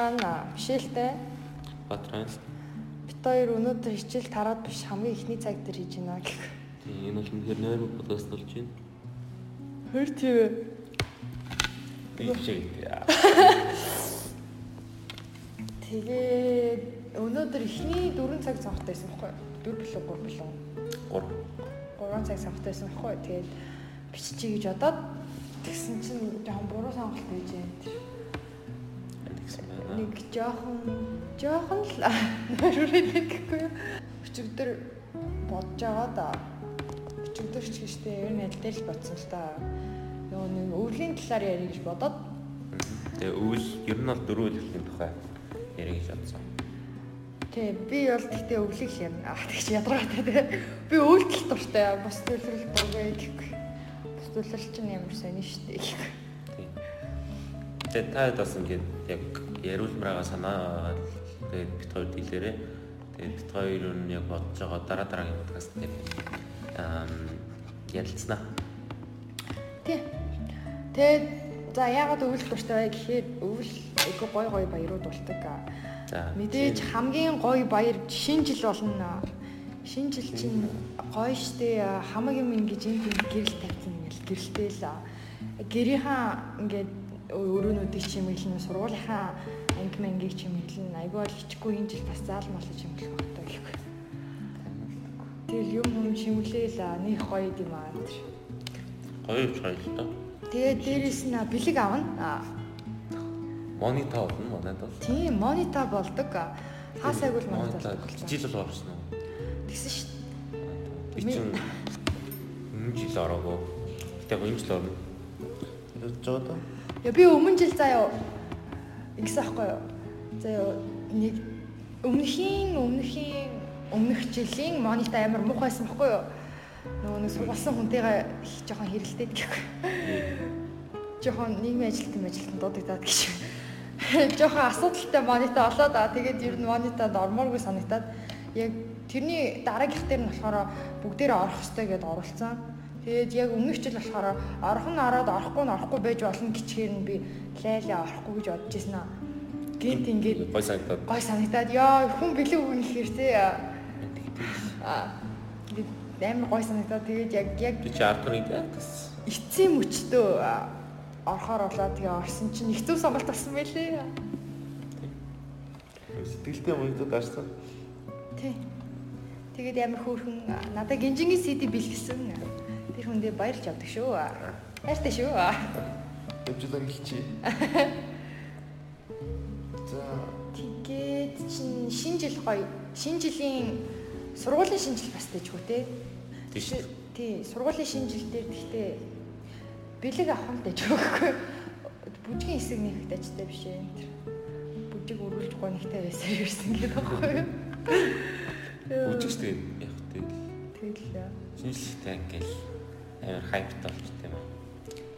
Батхан Мишэлтэй Батран. бит хоёр өнөөдөр хичээл тараад биш хамгийн ихний цаг дээр хийж байна гэх. Тийм энэ бол үнэхээр нойр подкаст болж байна. Хөр тийм. Би хичээлээ. Тэгээд өнөөдөр ихний 4 цаг цанхтай байсан байхгүй юу? 4 билүү 3 билүү? 3. 3 цаг цанхтай байсан байхгүй юу? Тэгээд биччихье гэж бодоод тэгсэн чинь жоохон буруу сонголт хийж байна. Нэг жоохон жоохон л нөрөөрэй гэхгүй юу? Өчигдөр бодож байгаа да. Өчигдөр ч гэжтэй ер нь аль дээр л бодсон л та. Нөгөө нэг өвлийн талаар ярих гэж бодоод Тэгээ өвөл ер нь бол дөрөв хэлхийн тухай ярих гэж бодсон. Тий, би бол тэгтээ өвлийг л ярина. Аа тэгч ядаргаатай тий. Би өвлөлт дуртай. Бус төлрөл дургүй гэхгүй. Бус төлрөл чинь ямар сони штэ гэхгүй. Тэгээ та хэд бас ингээд яг яриулмараа санаа тэгээд бит хоёр дийлэрээ. Тэгээд бит хоёр нь яг бодож байгаа дараа дараагийн подкаст дээр аа ярилцсанаа. Тий. Тэгээд за яагаад өвлөлт дуртай вэ гэхээр өвөл айгу гой гой баярууд болдог. За Мэдээж хамгийн гоё баяр шинэ жил болно. Шинэ жил чинь гоё штэ хамаг юм ингэж энэ гэрэл тавьсан ингээл гэрэлтэй л гэрийнхаа ингээд өрөөнүүдийг чимэглэн сургуулийнхаа анги мангийг чимэглэн айгүй бол хичгүй энэ жил бас заалмал чимэглэх багтаа гэхгүй. Тэгэл юм юм чимэглээл нэг гоё юм аа. гоё ч гоё л доо. Тэгээд дээрэс нь бэлэг авна. Монитор болно манайд бол. Тийм монитор болдог. Хаасайг бол монитор болдог. Жил бол орсон уу? Тэгсэн шүү Би чинь энэ жил ороогүй. Гэтэ энэ жил орно. Тэгж байгаа даа. Яа би өмнө жил заяа ингэсэн аахгүй юу. Заяа нэг өмнөхийн өмнөхийн өмнөх жилийн монитор амар муухайсан байхгүй юу. Нөгөө нэг сургалсан хүнтэйгээ жоохон хэрэлдээд гэхгүй. Жоохон нийгмийн ажилтан ажилтан дуудагдаад гэж. Жоохон асуудалтай монитор олоод аа тэгээд ер нь мониторд ормооргүй санагтаад яг тэрний дараагийнх дээр нь болохоор бүгдээрээ орох хэрэгтэй гэдээ оруулсан. Тэгээд яг өмнөх жил болохоор орох нь ороод орохгүй нь орохгүй байж болно гэчихээр нь би лайлаа орохгүй гэж бодож ирсэн аа. Гинт ингээд Гой санагдаад. гой санагтаад яа хүн бэлэг үгүй гэхээр те аа амар гой санагтаад тэгээд яг яг чи ард нэг яатас. эцсийн мөчтөө орохоор болоо тэгээ орсон чинь их зөв сонголт болсон байлээ. Сэтгэлтэй монитор дарсан. Тий. Тэгээд амар хөөрхөн надад гинжингийн CD бэлгэсэн. Тэр хүндээ баярлж авдаг шүү. Хайртай шүү. Өвчлэн хэлчихье. За Тэгээд чинь шинэ жил гоё. Шинэ жилийн сургуулийн шинэ жил бас дэжгүй те. Тийм шүү. Тий, сургуулийн шинэ жил дээр гэхдээ бэлэг авах нь дэжгүй гэхгүй. Бүжгийн хэсэг нэг дажтай биш ээ. энэ. Бүжиг өргөлж гонхтой байсан ирсэн гэдэг байхгүй юу? Үжигчтэй яг тэгэл Тэгэл шинжлэхтэй ингээл амар хайптай болчт юм аа.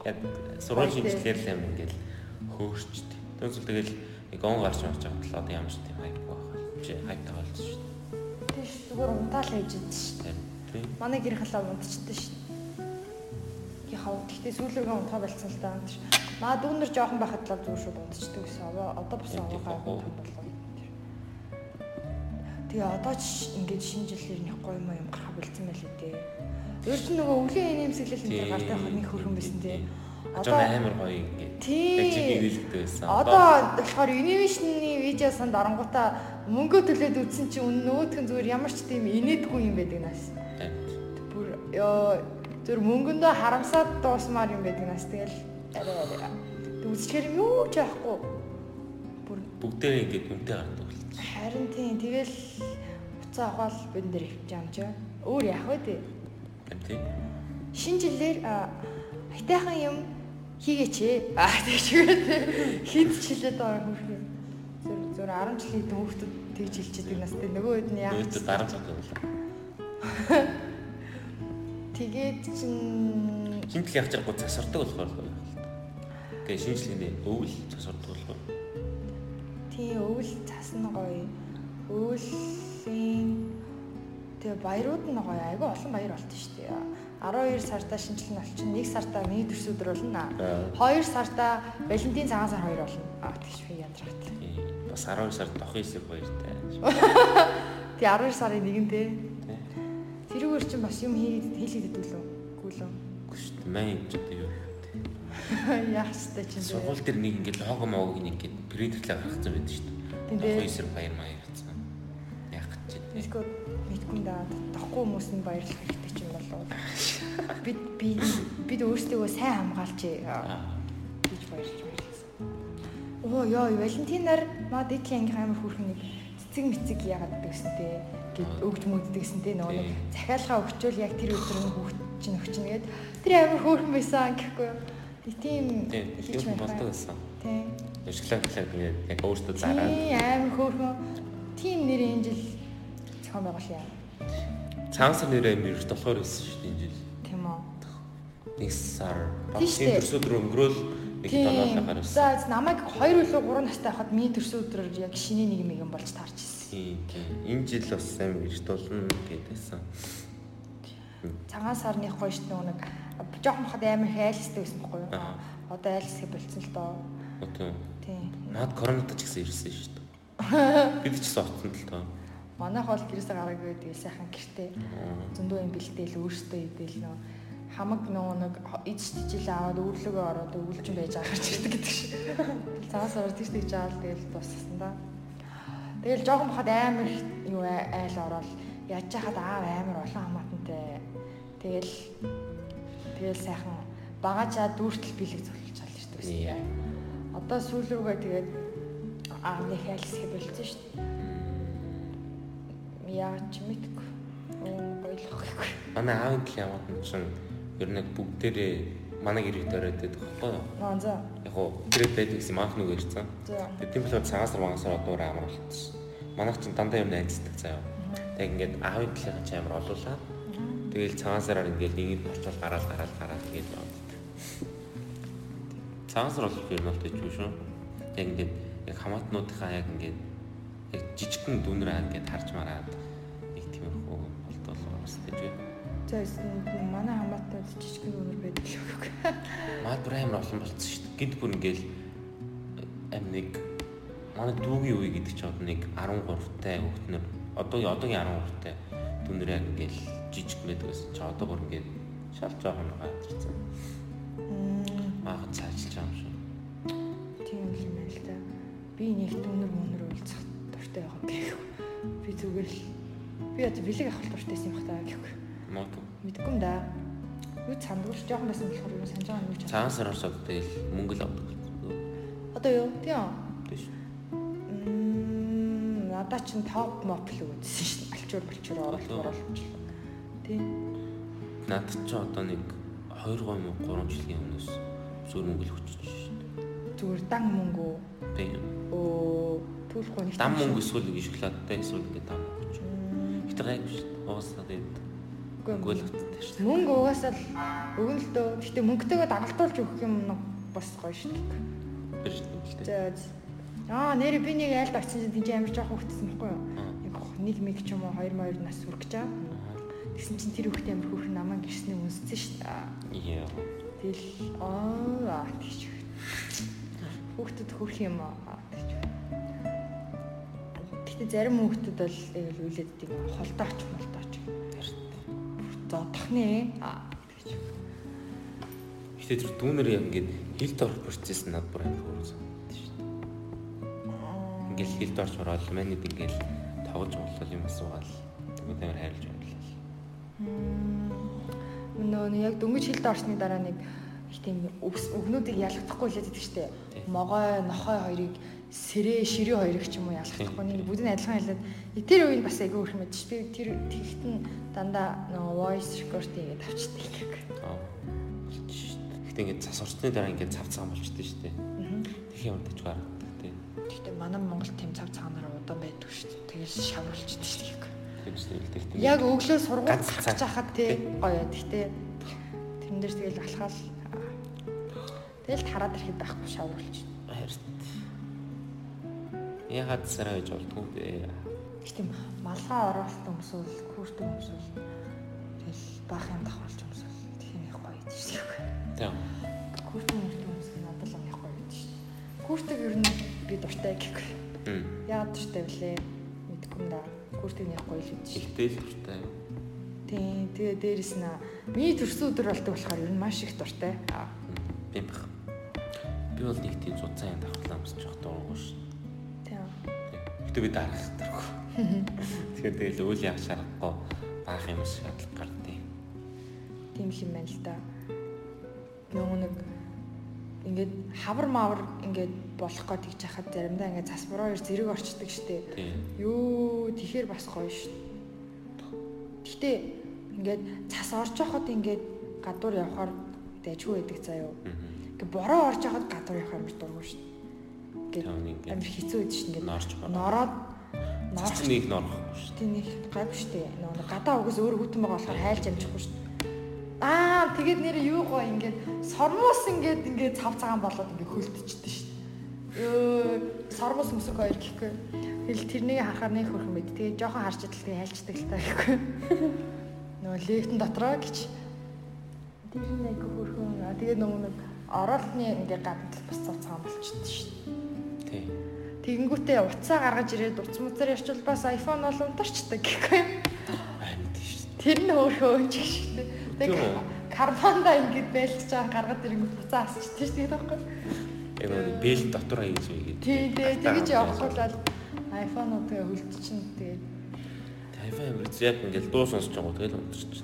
Яг сургууль шинжилгээр л амар ингээл хөөрчт. Тэгвэл тэгэл нэг он гарч явж байгаа одоо ямар ч тийм хайп байгаа. Чи хайптай болж шүү дээ. тийш зүгээр унтаал хийж идсэн шүү дээ. Тийм. Манай гэр халаа унтчихдээ шүү дээ. Яхаа гэхдээ сүүлргээ унтаа болцсон л даа. Маа дүүнэр жоохон байхад л зүгээр шууд унтчихдээ гэсэн. Одоо бас Тийм, тийм, гайгүй болоо. Тэгээ одоо ч ингээд шинэ жилээр нэг гоё юм юм гарах бэлдсэн байлээ дээ. Өөр чинь нөгөө өвлийн нэмсэглэл энэ гартай байхад нэг хөрхөн байсан дээ. Жон амар гоё ингээд. Тийм. Одоо болохоор инновашны видеосанд оронгуудаа мөнгө төлөөд үзсэн чинь үнэн нөгөөх нь зүгээр ямар ч тийм инээдгүй юм байдаг нас. Бүр ёо зүр мөнгөндөө харамсаад дуусмаар юм байдаг нас. Тэгэл арай арай. Үзчихэр юм юу ч яахгүй. Бүр Бүгдээ ингээд үнтэй гардаг бол. харин тийм тэгэл уцаа авахал бид нэр хөвч юм чи. Өөр яах вэ тий? Тийм. Шинэ жилээр а, хайтайхан юм хийгээч ээ. Аа тийчгээд хинт чилээд байгаа хөрхөө. Зүр зүр 10 жилийн хүүхдүүд тэгж хэлчихдэг настай нөгөө хэд нь яах Өөдөө дарамт цогтой бол. Тэгээд чин Хинт л явж байгаагүй засардаг болохоор л байна. Тэгээ шинжлэхний өвөл засардаг болохоор. тий өвөл цасна гоё. Өвлийн тэгээ баярууд нь гоё. Айгүй олон баяр болт шүү дээ. 12 сартаа шинжлэх нь болчихно. 1 сартаа миний төрс өдөр болно. Аа. 2 сартаа Валентин цагаан сар 2 болно. Аа тэгш би ядрахт. Тий. Бас 12 сард дохын эсрэг баяртай. Тэг 12 сарын нэгэнтэй. Тий. Тэрүүгээр чинь бас юм хийгээд хэлээд идүүлээ. Гүлөө. Шүү дээ. Мань ч одоо юу юм? Яах ёстой чинь. Сургууль дээр нэг ингээд лого могог нэг ингээд принтерлээ гаргацсан байдаг шүү дээ. Дээ. Дохын эсрэг баяр маяг гэсэн. Яг гэж дээ. Мэдгүй даа. Тохгүй хүмүүс нь баярлах хэрэгтэй ч юм болов. Бид би бид өөрсдөө сайн хамгаалж Аа. гэж баярлж баярлсан. Оо ёо Валентинаар маа дээдлийн анги амар хүрхэн нэг цэцэг мэцэг яагаад дэгсэн те гэд өгч мөддөгсэн те нөгөө нэг захиалгаа өгчөөл яг тэр өдөр нь хүүхд чинь өгчин гээд тэр амар хөөрхөн байсан гэхгүй юу. Тийм хийж болдог гэсэн. Тийм. Шоколад шоколад ингээд яг өөртөө зараад. Тийм амар хөөрхөн тийм нэр энэ жил зохион байгуулсан юм. Цаанс нэрээ мэрч болохоор хэлсэн шүү дээ энэ жил. Тийм үү. Нэг сар. Бас дээ. төрсөд рүү өнгөрөөл нэг тоноолоо гарсан. За намайг 2 үлээ 3 настай байхад миний төрсөн өдрөөр яг шиний нэг мэгэн болж таарч ирсэн. Тийм. Энэ жил бас сайн мэрч тулна гэдээсэн. Цагаан сарны гоё дээ нэг жоохон хад амар хайлстай байсан байхгүй юу? Одоо айлсхий болцсон л доо. Өтөө. Тийм. Наад коронавитой ч гэсэн ирсэн шүү дээ. Бид ч гэсэн оцсон л тоо. Манайх бол гэрээсээ гараагүй тэгээ сайхан гэртээ зөндөө юм бэлдээл өөртөө идэл нөө хамаг нөө нэг эзэж тижил аваад өвлөгөө ороод өвлжин байж байгаа ч гэдэг гэдэг шиг. Цаас орж тийш тэгж аваад тэгэл дууссан да. Тэгэл жоохон бахад амар юу айл ороод яаж хаад аав амар олон хамаатантай. Тэгэл тэгэл сайхан багаачаа дүүртэл бэлэг цолж чал шүү дээ. Одоо сүүл рүүгээ тэгээд аавны хайлсхий болцсон шүү дээ. Яагаад ч мэдгүй. Ойлгохгүй. Манай аав гэх яваад нь чинь ер нь бүгдээрээ манай гэрээ дөрөөд байдаг байхгүй юу? Аа за. Яг гоо гэрээ байдаг гэсэн манх нүг. За. Тэгээд тийм болохоор цагаас магасаар одоо амар болчихсон. Манайх чинь дандаа юм найздаг заяа. Тэг ингээд аавын талынхаа чи амар олуулаад тэгэл цагаасараар ингээд нэгийг орчол гараад гараад гараад тэгээд явдаг. Цагаасар бол ер нь бол тийч шүү. Яг ингээд яг хамаатнуудынхаа яг ингээд яг жижигхэн дүнрээ ингээд харж мараад тийч. За эсн манай хамаатнууд жижиг нүрээр байдаг л үг. Мал бүр амар олон болцсон шүү дээ. Гинт бүр ингээл ам нэг манай дүүгийн үе гэдэг чинь одоо нэг 13 тай хүүхднэр одоогийн одоогийн 13 тай дүнэр яг ингээл жижиг байдаг гэсэн чи одоо бүр ингээд шал жоохон гайхчихсан. Маахан цаажлж байгаа юм шүү. Тийм юм байна л да. Би нэг дүнэр мөнөр уулзах дуртай байгаа гэх. Би зүгээр л би одоо бэлэг авах дуртайсэн юм хата гэх. Магадгүй. Мэдгүй юм да. Юу цандгүй ч жоохон байсан болохоор юу санаж байгаа юм уу? Цагаан сар орсод тэгэл мөнгө л авдаг. Одоо юу? Тийм. Тийш. Мм надаа чин топ моп л үзсэн шин. Алчуур болчуур оролт оруулж. Тийм. Надад ч одоо нэг 2 3 3 жилийн өмнөөс зөв мөнгө л хүчиж дээ. Зүгээр дан мөнгө? Тийм. Өө түүхгүй нэг Дам мөнгө эсвэл шоколадтай эсвэл ингээд дам мөнгө. Гэтэ гайгүй шүү дээ. Уусаа тэгээд мөнгө л авдаг шүү дээ. Мөнгө угаасаа л өгнө л дөө. Гэтэ мөнгөтэйгээ дагалдуулж өгөх юм нэг бас гоё шүү дээ. Тэр шүү дээ. За. Аа нэр би нэг айлд очсон чинь тийч амар жоох хөвгтсөн байхгүй юу? Нэг мэг ч юм уу 2 2 нас хүрч чаа. Тэгсэн чинь тэр хөвгт амар хөрх намайг гэрснээ үнссэн шүү дээ. Яа. Тэгэл аа тийч. Хөвгтөд хөрх юм аа. Гэтэ зарим хөвгтөд бол тэгэл үлээд тийм холдооч молдооч. Зодох нэ. Аа тэгж. Гэтэ тэр дүүнэр яг ингээд хилд орох процесс над бүр амар хөөрсөн шүү дээ. Ингээл хилд орж ороод манайд ингээл тоглож болол юм асуугаал. Тэгээд амар хайрлаж байна л. Нөө нэг яг дөнгөж хилд орсны дараа нэг их тийм өгнүүдийг ялгахдахгүй л байдаг штэ. Могой, нохой хоёрыг сэрээ, ширээ хоёрыг ч юм уу ялгахдахгүй нэг бүгд нь адилхан хэлээд тэр үеийг бас айгүй өрх мэдэж би тэр тэгт нь дандаа нөгөө voice record хийгээд авчдаг гэх. Аа. Болчих шүү дээ. Гэтэ ингээд цас орсны дараа ингээд цав цагаан болчихдээ шүү дээ. Тэг юм дэж гаргадаг тий. Гэхдээ манай Монгол тэм цав цагаанаар удаан байдаг шүү дээ. Тэгэл шавруулчихдаг шүү дээ. Тийм. Яг өглөө сургууль цахаж хахад тий гоё. Гэхдээ тэрэн дээр тэгэл алхаал тэгэл тараад ирэхэд байхгүй шавруулчих. хайрт. Ягаад сараа гэж болдгоо бэ? Гэтэ малгай оруулалт өмсвөл, күрт өмсвөл тэгэл баах юм давхарлж өмсвөл шүү дээ. Тийм. Куртэг мөртөг өмсөх нь надад л аяхгүй гэдэг шүү дээ. Куртэг ер нь би дуртай гэхгүй. Яагаад дуртай вүлээ? Мэдгүй юм да. Куртэг яахгүй л үү. Ихтэй л дуртай. Тийм. Тэгээ дээрэс нь миний төрсөн өдөр болдог болохоор ер нь маш их дуртай. Аа. Би бах. Би бол нэг тийм зузаан давхлаа өмсөж явах дурггүй шүү. Гэтэ би дарах дурггүй. Тэгэхээр тэгэл үйл явах шаргагүй баах юм шиг шатлах гардыг. Тийм л юм байна л да. Нөгөө нэг ингээд хавар мавар ингээд болох гээд тэгж хахад заримдаа ингээд засвараар зэрэг орчдөг штеп. Йоо тэгэхээр бас гоё шүү. Гэтэ ингээд цас орж явахад ингээд гадуур явахаар дэжгүй байдаг заяо. Ингээд бороо орж явахад гадуур явах амар дурггүй шүү. Ингээд амар хэцүү байдаг шүү. Ингээд Норч нороод норч нэг норхгүй шүү. тийм нэг гайгүй шүү дээ. Нөгөө гадаа угаас өөр хөтөн байгаа болохоор хайлж амжихгүй шүү. Аа тэгээд нэр юу гоо ингээд сормоос ингээд ингээд цав цагаан болоод ингээд хөлтчихдээ шүү. Ёо сормоос өмсөх хоёр гэхгүй. Тэгэл тэрнийг харахаар нэг хөрхөн мэд. Тэгээд жоохон харж идэл тэгээд хайлчдаг л таа гэхгүй. Нөгөө лефтэн дотроо гэж. Тэр нэг хөрхөн. Тэгээд нөгөө нэг ороолны ингээд гадна бас цав цагаан болчихсон шүү. Тийм. Тэгэнгүүтээ уцаа гаргаж ирээд уц муцаар ярьчвал бас iPhone бол унтарчдаг гэхгүй. Амьд шүү. Тэр нь өөрөө өөч шигтэй. Тэг Тийм үү? карбонда ингэж байлж байгаа гаргаад ирэнгүүт буцаа асчдаг шүү дээ байхгүй. Яг нэг бэл дотор хийж үгээд. Тий, тий, тэгэж явахгүй л iPhone-уудаа хөлтчихнэ тэгээд Тайван амирц яг ингээл дуу сонсож байгаа тэгэл унтарч.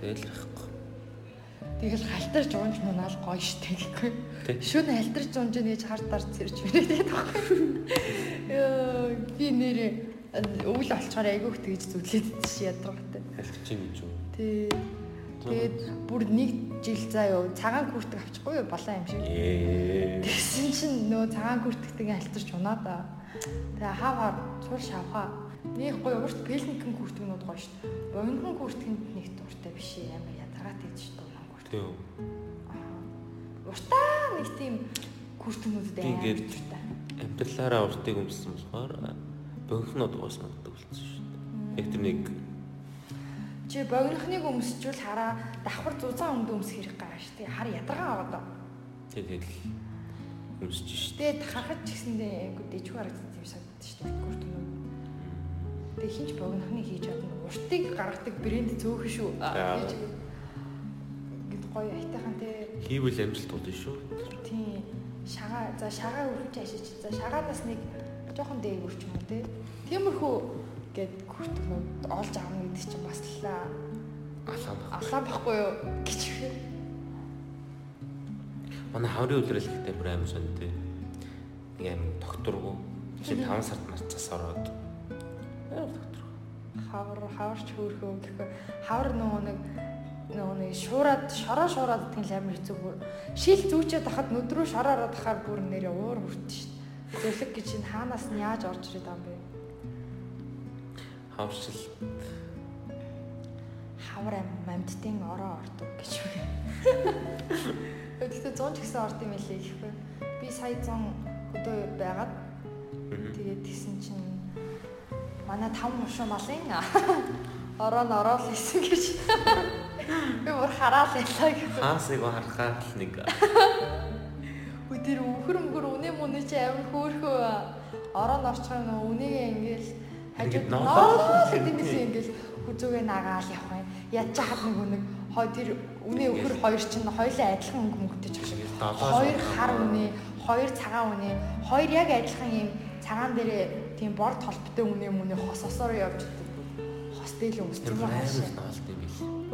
Тэгэл байхгүй. Тэгэл халтарч уунж мунаал гоё штэ гэхгүй. Шүн халтарч уунж нээж хартаар зэрж мөрөөд байхгүй. Йоо, би нэрээ өвөл олцохоор айгүйх тэгж зүтлээд чи ядаргатай. Хальтч юм гэж үү. Тий. Тэгээд бүр нэг жил заа юу цагаан күртэг авчихгүй юу балан юм шиг. Тэгсэн чинь нөө цагаан күртэгтэйг альтарч унаа да. Тэгээ хаваар цуул шавхаа. Нэг гоё урт пелникэн күртгнүүд гоё дээ. Богинохон күртгэнд нэг дуртай биш амар ядаргаатай гэж күртэг. Тийм. Уртаа нэг тийм амар ингээд-. Амьдралаараа уртыг өмссөн болохоор богинохнод угаснагддаг болсон шүү дээ. Яг тэр нэг Чи богинохныг өмсчүүл хараа давхар зузаан өмд өмсөх хэрэг гараа шүү дээ. Хар ядаргаа аваад. аа. тэгэл өмсөж шүү Тэгээд харахад ч гэсэндээ айгу дэжгүй харагдсан юм санагдаж шүү дээ күртгнүүд. Тэгээ хинч богинохныг хийж чадна. Уртыг гаргадаг брэнд зөөхөн шүү. Гоё айтайхан те дээ. Хийвэл амжилт болно шүү. тийм шагаа за шагаа өргөж ашиж за шагаанаас нэг жоохон дээгүүр ч юм уу те. Тиймэрхүү гэд күртгнүүд олж авна гэдэг чинь бас л алаа байхгүй юу гэж. Манай хаврын үлрэл ихтэй бүр амар сонд тий. Нэг амар докторгүй. Чи 5 сард марцаас ороод. Аа доктор. Хавар хаварч хөөрхөө гэхгүй хавар нөгөө нэг нөгөө нэг шуураад шороо шуураад идэх нь л амар хэцүү бүр шил зүүчээд хахад нүд рүү шороороод хахаар бүр нэрээ уур хүртэн шин. Зөвлөг гэж энэ хаанаас нь яаж орж ирээд байгаа юм бэ? Хавшил Хавар ам- амьдтын ороо ордог гэж үү. Гэхдээ 100 ч гэсэн орд юм элэ гэхгүй. Би сая 100 өдөө байгаад тэгээд тэгсэн чинь манай тав мушуу малын ороо нь ороод исэн гэж. Би бүр хараал ялаа гэхгүй. хаасыг харахаар л нэг тэр өхөр мөхөр үнэ мөнэ чи амар хөөхөө юм уу үнэгээ ингээл хажууд ноолоо гэдэгээс ингээл хүзүүгээ нагаал явах юм. Яаж чад нэг үнэг хой тэр үнэ өхөр хоёр чинь хоёулаа адилхан өнгө мөнгөтэй ч шиг. Долоо Хоёр хар үнэ, хоёр цагаан үнэ, хоёр яг адилхан юм цагаан дээрээ тийм бор толботой үнэ мөнэ хос осоор явж идэг. Хос дээл өмсч тэр юм аа.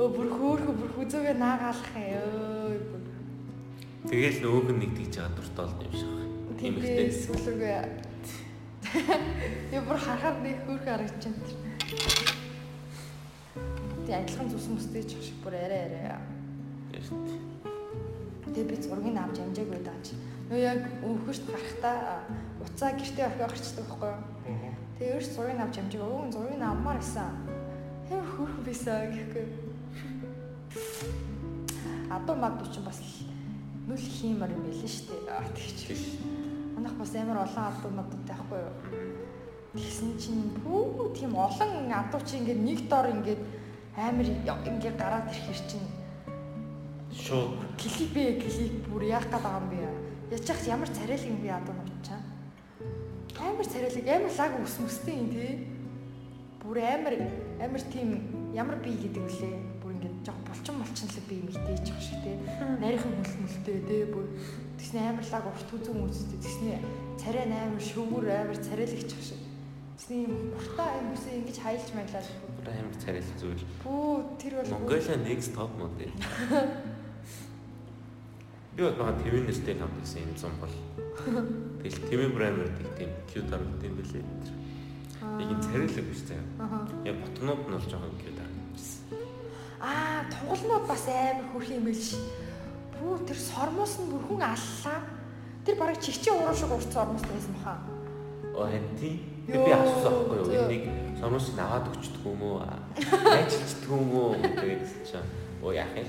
Өө бүр хөөхөө бүр хүзүүгээ. Өө бүр Тэгэл нөгөөг нь нэг тийж байгаа дуртай болд юм шиг байна. Тиймээ сүлэргээ. Я бүр харахаар нэг байна тэр. Тэг адилхан зүс мөстэй ч шиг бүр арай арай. Тэгээ би зургийг авч амжааг байдаг чи. Нөө яг өвхөшт гарахтаа уцаа гэртээ орхио гарчдаг байхгүй юу? Тэгээ ерөөс зургийг авч амжааг өө зургийг авмаар исэн. Хэр хөөрхөн бисаа гэхгүй. Адуу мадуу ч бас нүл хиймэр юм билээ шүү дээ. Аа тэгч. Тийш. Манайх бас амар олон адуу мадуутай байхгүй юу? Тэгсэн чинь пүү тийм олон адуу чи ингээд нэг дор ингээд амар ингээд гараад ирэхэр чинь Шууд клип ээ клип бүр яах гээд байгаа юм бэ? Яаж яах ямар царайлаг юм бэ ядуу нутчаа. Амар царайлаг амар лаг ус мүстэй юм тий. Бүр амар амар тийм ямар бие гэдэг үлээ. Жоо булчин булчин л бие мэгтэй ч шиг тий. Нарийнхан хөлмөлтэй тий бүр тэгснэ амар лаг урт үзэн үзтэй тэгснэ царай амар шөвмөр амар царайлагч шиг. Тэгснэ юм буртаа юм үсээ ингэж хайлж маглаад бүр амар царайлах зүйл. Бүү тэр бол Mongolia next top model. Би бол бага твинэстэй хамт гэсэн юм зам бол. Тэгэл твин брэнд гэх тийм cute харагдсан юм билээ. Яг энэ царайлаг биш заяа. Яг ботнууд нь бол жоохон cute. Аа, тугалнууд бас амар хөрх юм биш. Бүү тэр сормоос нь бүр хүн аллаа. Тэр бараг чигчээ уруу шиг урт сормоос байсан баха. Оо тийм. Би асуусан байхгүй юу? Энийг сормос наваад өгчдөг юм уу? Ажиллаждаг юм уу? Тэгээд чинь оо яах юм.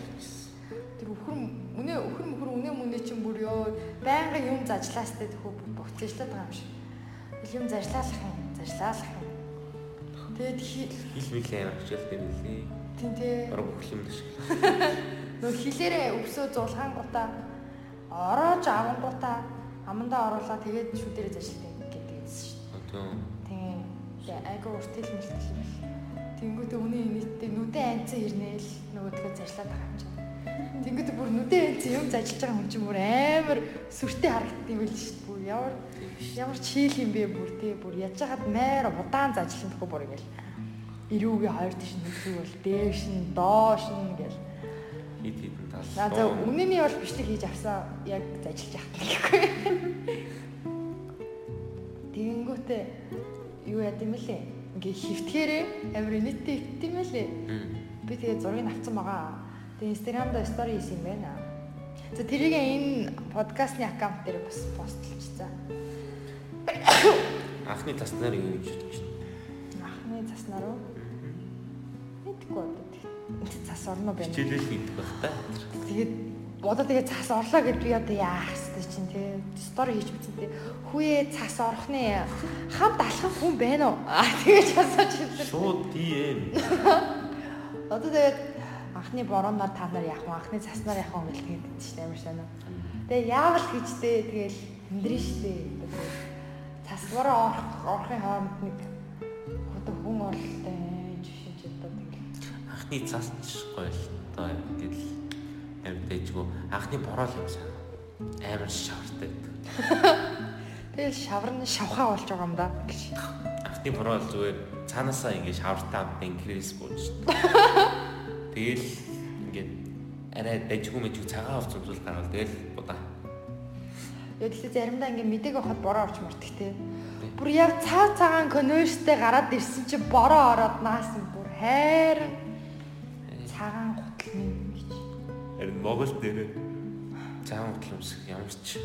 Тэр өхөр үнэ өхөр мөхөр үнэ мүнэ чинь бүр ёо байнгын юм зажлаастай төхөө богцлаад байгаа юм шиг. Юм зажлаалах юм, зажлаалах юм. Тэгээд хи- Хил мэл амар хичээлтэй нэлээ. Тийм тий. Бараг бүх юм шиг. Нөө хилээрээ өвсөө зулгаангуудаа ороож авангуудаа амандаа оруулаа тэгээд шүдэрээ зажлаа гэдэг гэсэн шүү. Одоо Тийм. Тэгээ айгу уртэл мэлтэл юм л. Тэнгүүтээ үнийн нийтдээ нүдэн анцсан ирнээл нөгөөдгөө зажлаад байгаа юм чинь. Тэнгүүтээ бүр нүдэн анцсан юм зажлж байгаа хүн чинь бүр амар сүртэй харагддаг юм байл шүү дээ. Бүр ямар ямар чийл юм бэ бүр тий бүр яж хаад маяр удаан зажлан төхөө бүр ингээл ирүүгээ хоёр тийш нүдгүй бол дээш нь доош нь ингээл хит хитэн тал. наа за үнэний бол бичлэг хийж авсан яг зажлж яах гэхгүй. Тэгэнгүүтээ юу яд юм лээ. Ингээ хөвтгэрээ амир нийттэй итт юм лээ. Би тэгээ зургийг авсан байгаа. Тэгээ инстаграмда стори хийсэн юм байна. За тэрийг энэ подкастны аккаунт дээр бас постлчихсан. Анхны таснаар юу гэж бодож байна? Анхны заснаар уу? Мэдгүй одоо. Цас орно байна. Хичээлэл хийдэг байх та. Тэгээд одоо тэгээ цас орлоо гэд би одоо яах хэвчтэй чинь тий. Стори хийж бичсэн тий. Хүүе цас орохны хамт алхах хүн байна уу? Аа тэгэж асууж хэлсэн. Шууд DM. Одоо тэгээд анхны борооноор та нар яах вэ? Анхны цаснаар яах вэ гэж тэгээд чинь амар шанаа. Тэгээ яавал гэжтэй тэгэл хэмдрэн штэ. Цасвараа орох орохын хооронд нэг одоо хүн оролтой Анхны цаас ч гоё л одоо ингээл амар дэжгүй анхны бороо л юм сайн. Амар шавартай. тэгэл шаварн шавхаа болж байгаа юм да гэж. Анхны бороо л зүгээр цаанаасаа ингээд шавартай амт инкрес бууж шүү. Тэгэл ингээд арай дэжгүй мэжгүй цагаан авц үзүүл гарвал тэгэл будаа. Яг тэгэхээр заримдаа ингээ мэдээг авахад бороо орч мартах те. Бүр яг цаа цагаан конверстэй гараад ирсэн чи бороо ороод наасан бүр хайран цагаан гутал минь гэж. Харин Монгол дээр цагаан утламс ямар ч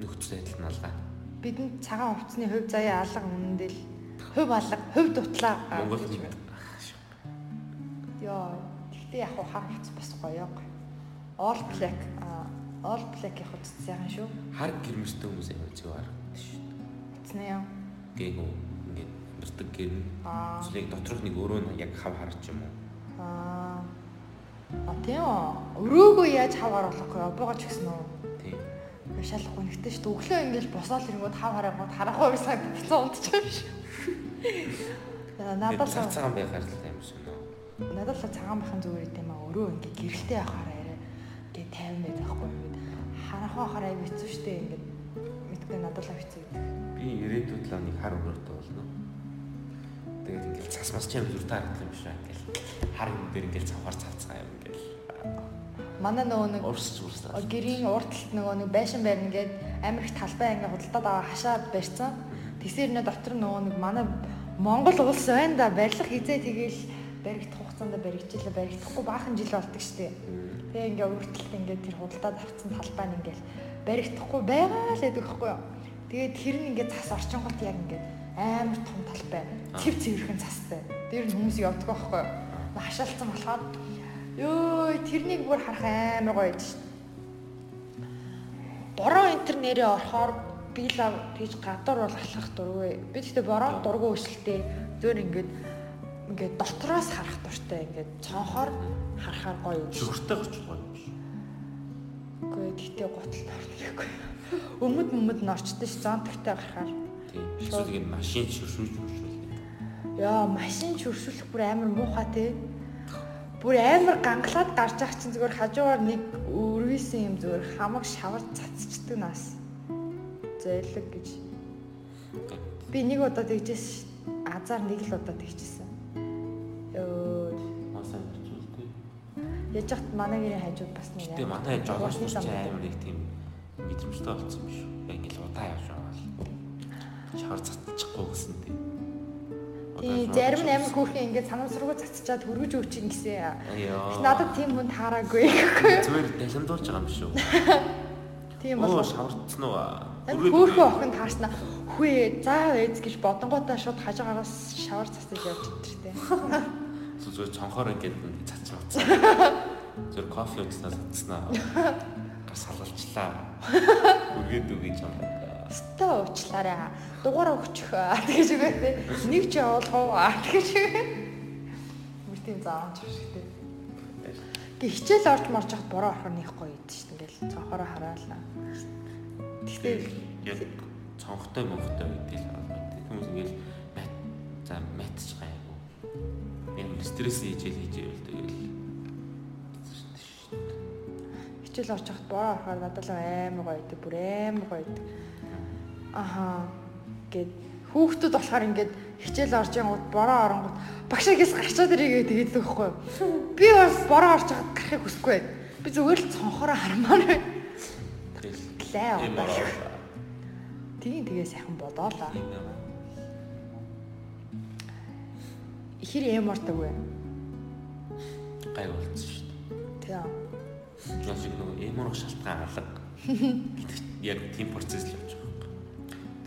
нөхцөл байдал нь алгаа. Бидэнд цагаан хувцсны хувь заяа алга үнэндэл хувь алга, хувь дутлаа Монгол байна. Йоо, тэгтээ яг хаа хувцс бас гоё гоё. All black all black-ийн хувцс сайхан шүү. хар гэрмэстэй хүмүүс амар зөв харагддаг шүү. Утасны яа. Гээгүү ингээд нэрдэг гэр нь Аа. зүйлийг доторх нэг өрөө нь яг хав харч юм уу? Аа. А тийм үү. Өрөөгөө яаж хаваар болохгүй обоогоо ч гэсэн үү. Тийм. Тэгээ шал гонхтой шүү. Өглөө ингээл босоод ирэнгүүт хав харангууд харахгүй байсан гэдэгцэн унтчих юм шүү. Надад л цагаан байх харилцаа юм шиг нөө. надад л цагаан бахан зүгээр юм аа. Өрөө ингээ гэрэлтэй явахаар арай ингээ 50 байд байхгүй юм. Харах байхаар аяг хэцүү штэ ингээ мэдгүй надад л хэцүү гэдэг. Би ирээдүйд л нэг хар өрөөтэй болно. Тэгээд ингээд цас мас ч юм зүртэй харагдах юм шиг ингээд хар юм дээр ингээд цавхаар цавцгаа юм ингээд Манай нөгөө нэг урсч урсаа. гэрийн урд талд нөгөө нэг байшин байрна гээд амар их талбай ингээ худалдаад байгаа хашаад барьсан. Тэгсэр нэ дотор нөгөө нэг манай Монгол улс байна да барилга хизээ тэгэл баригдах хугацаанд баригчлаа баригдахгүй баахан жил болдог штеп. Тэгээ ингээ талд ингээ тэр худалдаад авцсан талбай нь ингээ баригдахгүй байгаа л гэдэг юу. Тэгээд тэр нь ингээ цас орчингот яг ингээ амар том талбай. Цэв цэвэрхэн цастай. Тэр нь хүмүүс явдаг байхгүй юу. Хашаалцсан болохоор ёо тэрнийг бүр харах амар гоё гэж бороо энтер нэрээ орохоор би л тэгж гадар бол алхах дургүй. Би тэгтээ бороо дургүй өсөлтөө зөөр ингээд ингээд дотроос харах дуртай ингээд цонхоор харахаар гоё юм. Шүртэй гоч гоё шүү. Үгүй тэгтээ гутал таарахгүй. Өмд мөмд норчтой ш зонтогтой гарахаар. Тийм. Эсвэл ингэ машин шүршүүлж шүршүүл. Яа машин чөршүүлэх бүр амар муухай те. Бүр амар гангалаад гарч ах чинь зүгээр хажуугаар нэг өрвисэн юм зүгээр хамаг шавар цацчдаг нас. Зэлэг гэж. Би нэг удаа тэгжээс азар нэг л удаа тэгжсэн. Йоо Масаа хэлчихгүй. яж хат манай гэрийн хажууд бас нэг Гэтэ манай жолооч нар ч амар нэг тийм мэдрэмжтэй болсон юм шүү. Яг л удаа явж байгаа л. Шавар цацчихгүй гэсэн тийм. Тийм зарим нь амар хөөрхөн ингээд санамсрууг цацчаад хөргөж өгчин гэсэн. Айоо. Надад тийм хүн таараагүй. Зүгээр далимдуулж байгаа юм шүү. Тийм Оо бол шаварцсан уу? Хөөхөө охин таарснаа хүү заа ээз гэж бодонгуудаа шууд хажуугаараас шавар цацаж явж идэртэй. Зүгээр цонхоор ингээд цацж авцсан. Зүгээр кофе ууснаа цацснаа. Гас халалчлаа. Үргээд үгүй юм. Өстөө уучлаарай. Дугаараа өгчих. Тэгэж үгүй те. Нэг ч явуулах уу? Тэгэж. Бүр тийм заамж шигтэй. Гэ хичээл орж марж хат бороо орох нь их гоё идэв шүү дээ. Ингээл цонхороо хараалаа. Тэгтээ яг цонхтой мөнхтэй үедээ л байгаа. Хүмүүс ингээд мат за матч гайгүй. Яг стресс хийж хийж ивэл тэгэл. хичээл орж хат бороо орохоор надад л амар гоё идэв. Бүр амар гоё идэв. Аха гэд хүүхдүүд болохоор ингээд хичээл орж янгууд бороо оронгууд багшаагээс гарчаад ирээгээ тэгээд л өгөхгүй. Би бас бороо орж хат гарахыг хүсэхгүй. Би зүгээр л цонхороо хармаар байна. Тэгэл. Лээ Тийм одоо. Тийм тэгээ сайхан бодоолаа. Ихэр эм ортаг вэ? Гай болцсон шүү дээ. Тийм. Яг шиг нөгөө эморох шалтгаан алга. Яг тийм процесс л явж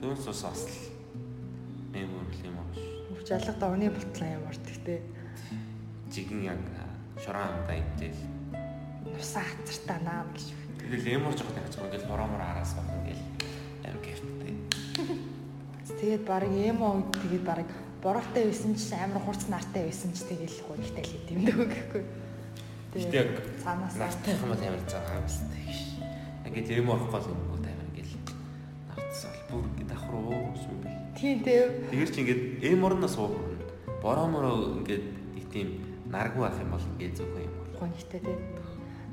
юм. Түүнээс бас л эмор юм аа шүү. Мөч алга давны эм ортаг те. Жигэн яг шорон амдаа идэл. Нусаа хацартаа наа гэж. Тэгэл эморж байгаа гэж байгаа ингээл бороомор араас баг ингээл амар кайфтай. Тэгээд баг эмо үед тэгээд баг бороотой байсан ч амар хурц нартай байсан ч тэгээд хуу ихтэй л идэм дөө гэхгүй. Гэтэ яг цаанаас нартай юм амар заагаа юмстай гэж. Ингээд эморох гол юм тийм тийм Тэгэр чи ингээд эморно суухна. Бороомороо ингээд нэг тийм наргуу ах юм бол ингээд зөвхөн юм бол. гонхтой те.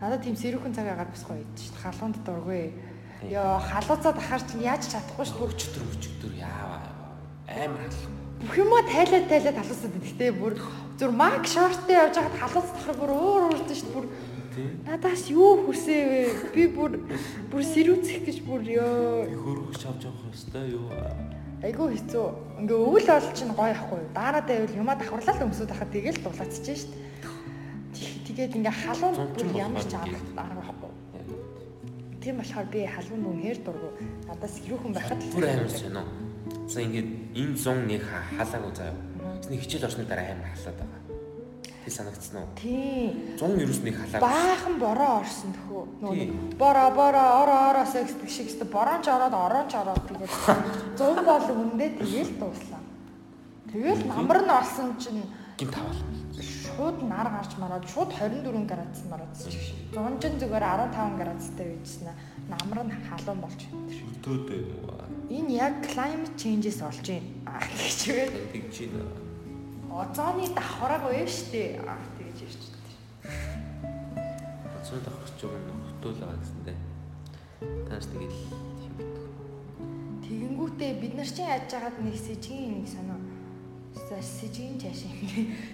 Надад тийм сэрүүхэн цаг агаар бас гоё идэв шүү. Халуунд дургүй. Тийм. Йоо халууцаа дахаар чинь яаж чадахгүй шүү. Өчтөр өчтөр яава амар халах. Бүх юмаа тайлаад тайлаад халуусаад идэхтэй бүр зүр маг шорттой явж байгаад халууц дахаар бүр өөр өөртөө шүү. Бүр Тийм. надаас юу хүсээ вэ? Би бүр бүр сэрүүцэх гэж бүр ёо хөргөж авч явах хэвээр юу. Айгүй хэцүү. Ингээ өвөл бол чинь гоё ахгүй. Дараа давал юмаа давхарлаа л өмсөд хахад тэгэл дулаацчихэж шít. Тэгээд ингээ халуун бүр ямар ч арга байхгүй. Тийм болохоор би халуун үнээр дургу. Надаас сэрүүхэн байхад л Бүр амар сонио. За ингээд энэ 100 нэг ха- халаагүй заяа. Тэсний хичээл орсны дараа амар халаад байгаа. Тэг санагдсан уу? Тийм. 100 ерөөс нэг халаа. Баахан бороо орсон төхөө. Нөгөө бороо бороо ороо ороосоо гэдэг шиг өстө бороонч ороод ороонч ороод тэгээд зун бол үндэ тэгэл дууслаа. Тэгэл намар нь орсон чинь гин тавал. шууд нар гарч мараад шууд 24 градус мараадсан ч шиг. Зунжин зүгээр 15 градустай байжснаа намар нь халуун болж байна. Өтөөдөө. Энэ яг climate changes болж байна. Гэж вэ? Тэгж чинь Озоны давхараг вэ штэ. Тэгж ирж байна. Бацуу давхарч юм хөтөөл байгаа гэсэндээ. Тааш тэгэл. Тэгэнгүүтээ бид нар чинь яаж яагаад нэг сэжгийн нэг санаа За сэжгийн чааш юм.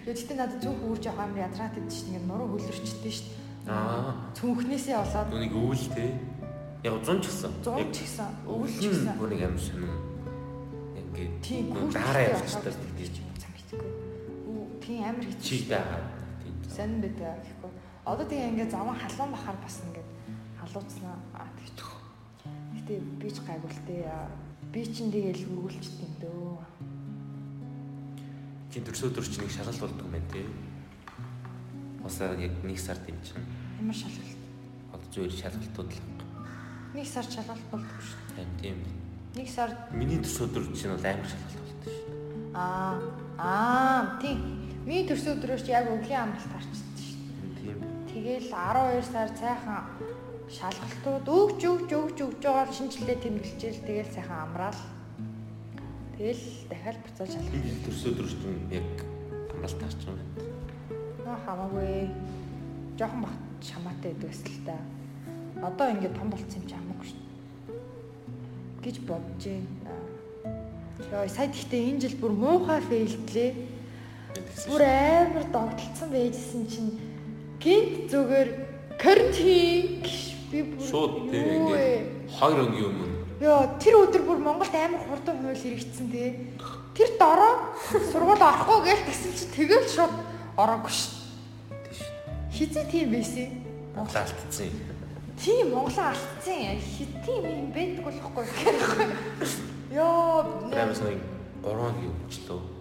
Гэхдээ надад зүг үүрж байгаа юм ядраад идэв чинь ингээд нуруу хөлөрчдөө шүү дээ. Аа. Цүнхнээсээ болоод Нүг өвөл те. Яг 100 ч гэсэн. зун ч гэсэн өвөл ч гэсэн. Нэг амар сонин. Ингээд Тийм явж явчихдаг байгаа тийм амар хэцүү. байгаа. Тийм. Сонин байдаг гэхгүй. Одоо тэгээ ингээд замаа халуун бахаар бас ингээд халууцнаа аа тэгч. Гэтэ би ч дээ. Би чинь тэгээл үргэлжлэдэг юм дөө. Чи төрсөө төрч нэг шалгалт болдгоо юм байна те. Усаа яг нэг сард юм чинь. Ямар шалгалт. Одоо зүгээр шалгалтууд л. Нэг сар шалгалт болдог шүү. Харин тийм. Нэг сар Миний төрсөө төрч чинь бол амар шалгалт болдог шүү. Аа. Аа, тийм. Миний төрсөн өдрөөс яг өвлийн амралт гарчсан шүү дээ. Тийм. Тэгэл 12 сар цайхан шалгалтууд өгч өгч өгч өгж байгаа шинжилгээ тэмдэглэжэл тэгэл сайхан амраал. Тэгэл дахиад буцааж шалгах. Энэ төрсөн өдрөст нь яг амралт гарч байгаа юм байна. Аа хамаагүй. Жохон бат шамаатай байдгаас л та. Одоо ингээд том болцсон юм чи хамаагүй шүү. гэж бодож байна. Яа, сая гэхдээ энэ жил бүр муухай фейлдлээ. Бүр амар догтлцсон байжсэн чинь гинт зүгээр карантин би бүр Шууд тийм ингээд 2 өдрийн өмнө Йоо, тэр өдөр бүр Монголд амар хурдан хууль хэрэгжсэн тий. Тэр дороо сургууль орохгүй гэж тэгсэн чинь тэгэл шууд ороогүй шүү. тийш. Хизээ тийм байсан. Монгол алдсан юм. Тийм Монголоо алдсан. Хитийн юм байдаг болохгүй гэхгүй. Йоо, Тэр амар сонь 3 хоногийн өмчлөө.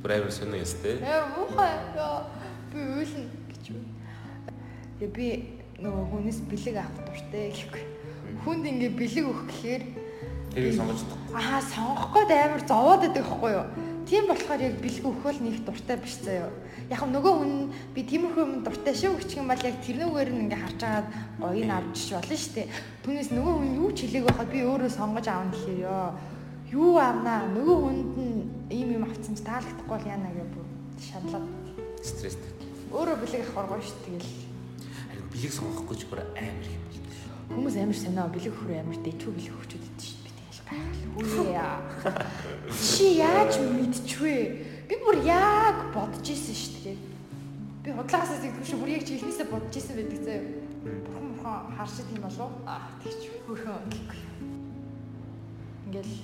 Бүр амар сонь ястэй. яа муухай. Йоо, би уйлна гэж үү. Тэгээ би нөгөө хүнээс бэлэг авах дуртай гэхгүй. Хүнд ингээ бэлэг өгөх гэхээр Тэрийг сонгож Аа сонгох гээд амар зовоод байдаг байхгүй юу? Тийм болохоор яг бэлэг өгөх бол нэг дуртай биш заяа. Яг нөгөө хүн би тиймэрхүү юм дуртай шүү гэх юм бол яг тэрнүүгээр нь ингээ харж агаад гоёг нь авч ич болно шүү дээ. Түүнээс нөгөө хүн юу ч хэлээг байхад би өөрөө сонгож аавна гэхээр ёо. Юу аавнаа? Нөгөө хүнд нь ийм юм авцсан чи таалагдахгүй бол яана гэж бүр шаналаад стресстэй. өөрөө бэлэг авах гоё шүү тэгэл. Харин бэлэг сонгохгүй ч бүр амар юм. Хүмүүс амар сонио бэлэг хөрөө амар дэчүү бэлэг өгчүүд идэв шүү. Би тэгэж гайхал. Үе. Чи яаж мэдчихвэ? Би бүр яг бодож исэн шүү дээ. Би худлаагаас зэгдэх шүү бүр яг чи эхнээсээ бодож исэн байдаг заяа. Бурхан бурхан харшид юм болов? Аа тэгч гэхгүй. Ингээл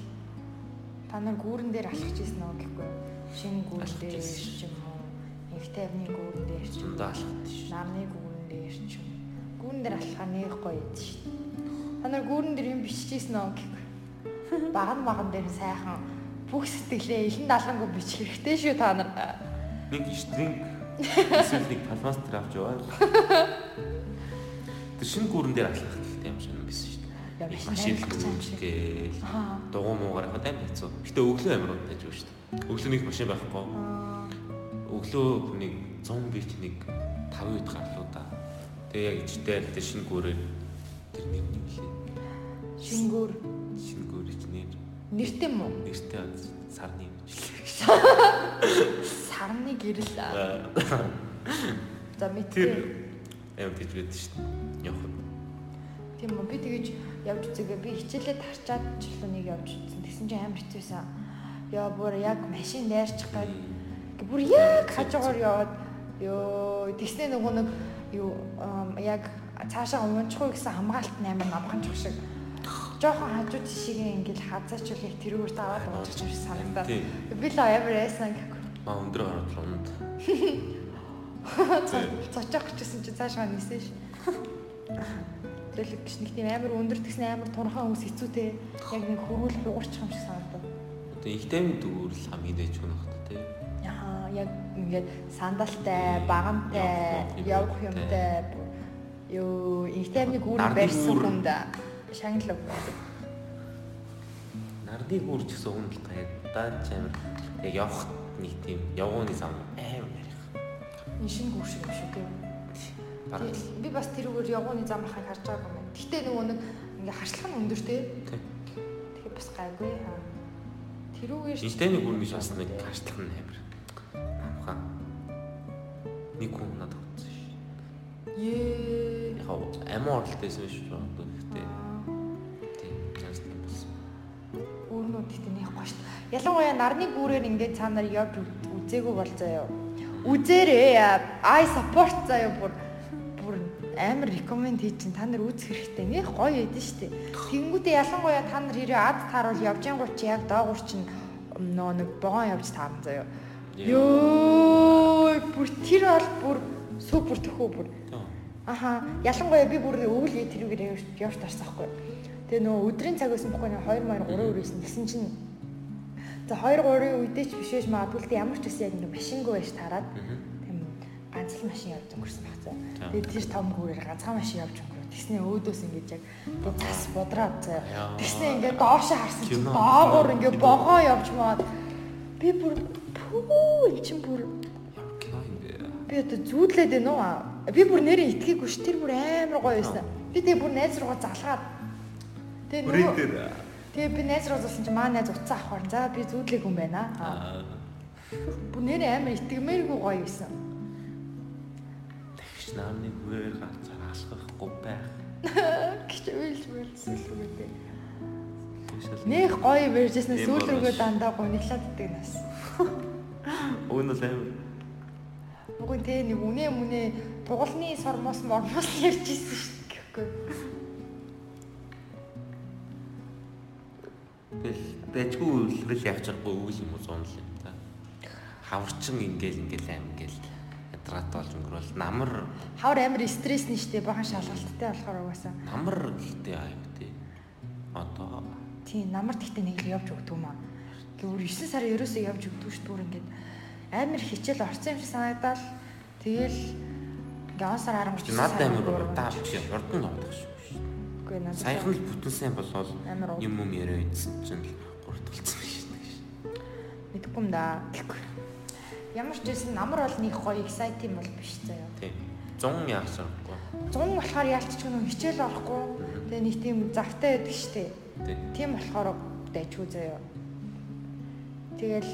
та нар гүүрэн дээр алхаж исэн нөө гэхгүй. Шинэ гүүрэн дээр ирсэн ч юм уу. Эвтэвний гүүрэн дээр ч юм уу. Алхах тийш. Нарны гүүрэн дээр ч юм. Гүүрэн дээр алхахаа нэг гоё юм шүү. Та нар гүүрэн дээр юм биччихсэн нөө гэхгүй. Баган баган дээр сайхан бүх сэтгэлээ илэн далангуу бичих хэрэгтэй шүү та нар. Нэг штринг эсвэл нэг палмастер авч яваа. Тэр шинэ гүүрэн дээр алхах Машин амар гээл дугуй муугаар хаа тань хэцүү. Гэтэ өглөө амар удаж шүү дээ. Өглөө нэг машин байхгүй. Өглөө хүнийг 100 бич нэг 5 үед гарлуу да. Тэгээ яг ичтэй тэр шинэ гүүрээр тэр нэг нэг лээ. Шингүүр Шинэ гүүр ичнэр нэртэй мүү? нэртэй сарны юм. Сарны гэрэл. За Тэр мэдээ. амар гэж байдаг шүү дээ. Тийм үү. Би тэгэж явж үзээгээ би хичээлээ тарчаад чөлөө нэг явж үзсэн. Тэгсэн чинь амар хэцүүсэн. Яа бүр яг машин дайрчих гээд Гэ- бүр яг хажуугаар яваад ёо тэгснэ нөгөө нэг юу яг цаашаа унчихгүй гэсэн хамгаалт амар намханчих шиг. Жоохон хажуу тишигээ ингээл хазаач үл яг тэрүүгээр таваад унчих шиг санагдаад. Би л амар эсэн гэхгүй Маа өндөр гараад унд. цочоох гэжсэн чи цаашаа нисэн ш Тэгэл гэж нэг тийм амар өндөр тэгснэ амар тунхан хүмүүс хэцүүтэй яг нэг хөрвөл хугарчих юм шиг санагдав Одоо их тайван дүүр л хамгийн дэж хүн багт тий. Яа яг ингээд сандалтай, багантай, Явах юмтай. ёо инхтайны гүүр Нарны барьсан гүүр. хүнд шагналав. Нарны гүүр ч гэсэн өмнө л яг даач амар яг явах нэг тийм явгууны зам амар ярих. Энэ шинэ гүүр шиг юм шүү дээ. Бараг л би бас тэрүүгээр явгууны зам ахыг харж байгаа юм. Гэтэ нөгөө нэг ингээ харшлах нь өндөртэй. тий. Тэгэхээр бас гайгүй. Тэрүүгээр гүүр гэж бас нэг хашлах нь амар. Намхан. Нэг хүн надад утсан шүү. Ее. Яг амин оролтойсэн биш үү? Гэхдээ тийм яаж тийм болсон. Өөрнүүд ихтэй нэхгүй шүү дээ. Ялангуяа нарны гүүрээр ингээд цаанаар явж үз- үзээгүй бол заяа. Үзээрээ I support заяа бүр амар recommend хийж чинь та нар үзэх хэрэгтэй. Нэх гоё шүү дээ. Тэнгүүдээ ялангуяа та нар хэрэг ад тааруул явж ангууд чи яг доогуур чинь нөө нэг богоон явж таарна заяа. Йоо бүр тэр бол бүр супер төхөө бүр. Аха ялангуяа би бүр өвөл тэрүүгээр явж тарсан байхгүй. Тэгээ нөгөө өдрийн цаг байсан байхгүй 2 маяг 3 өрөөсөн тэгсэн чинь за 2 3-ын үедээ ч биш байж магадгүй л ямар ч гэсэн яг ингэ машингүй байж тараад ганц л машин явж өнгөрсөн баг цаа. За. Тэгээ тэр том гүүрээр ганцхан машин явж өнгөрөө. Тэгснээ өөдөөс ингэж яг цас бодраад. Яа. Тэгснээ ингэ доошоо харсан чинь Кино. доогуур ингэ богоо явж маад Би бүр пүү эн чин бүр би одоо зүүдлээд байна уу? Би бүр нэрээ итгээггүй ш. Тэр бүр амар гоё байсан. Би тэгээ бүр найз руугаа залгаад. Тэгээ нөгөө тэгээ би найз руу залсан чи маа найз уцаа авахар. За би зүүдлээг юм байна. Бүр нэрээ амар итгэмээргүй гоё байсан. Тэгш наамны хүээр ганцаар алхахгүй байх. Үгтэй. Тэгшэл. Нэх гоё барьжсэн Тийм сүүл рүүгээ дандаа гуниглаад иддэг нас. Уг нь л амар. Угын тэ нэг үнэ мүнэ тугалны сормос мормос ярьж ирсэн шүү дээ гэхгүй. Тэгэл дэжгүй үлрэл явж байгаагүй үйл юм уу зуун л юм та. Хаварчин ингээл ингээл аим ингээл ядраад болж өнгөрөөл намар Хавар амар стрессний штэ бахан шалгалттай болохоор угаасаа. намар гэлтэй аим тий. Одоо Тийм намар тэгтээ нэг л явж өгдөг юм аа. Гүр 9 сар ерөөсөө явж өгдөг шүү дүр ингээд амар хичээл орсон юм шиг санагдал. Тэгэл он сар 13 надад амар удаа биш урд нь явах шүү. Үгүй надад Саяхан л бүтэн сайн уу. юм юм яриа идсэн чинь л нэг шин. Мэдгүй юм да. Тэгэхгүй. Ямар ч байсан намар бол нэг гоё exciting бол биш заяа. Тий. 100 яах шаргагүй. 100 болохоор яалтч гэнэ хичээл орохгүй. Тэгээ нэг тийм завтай байдаг штэ. Тий. Тийм болохоор дайчгүй заяа. Тэгэл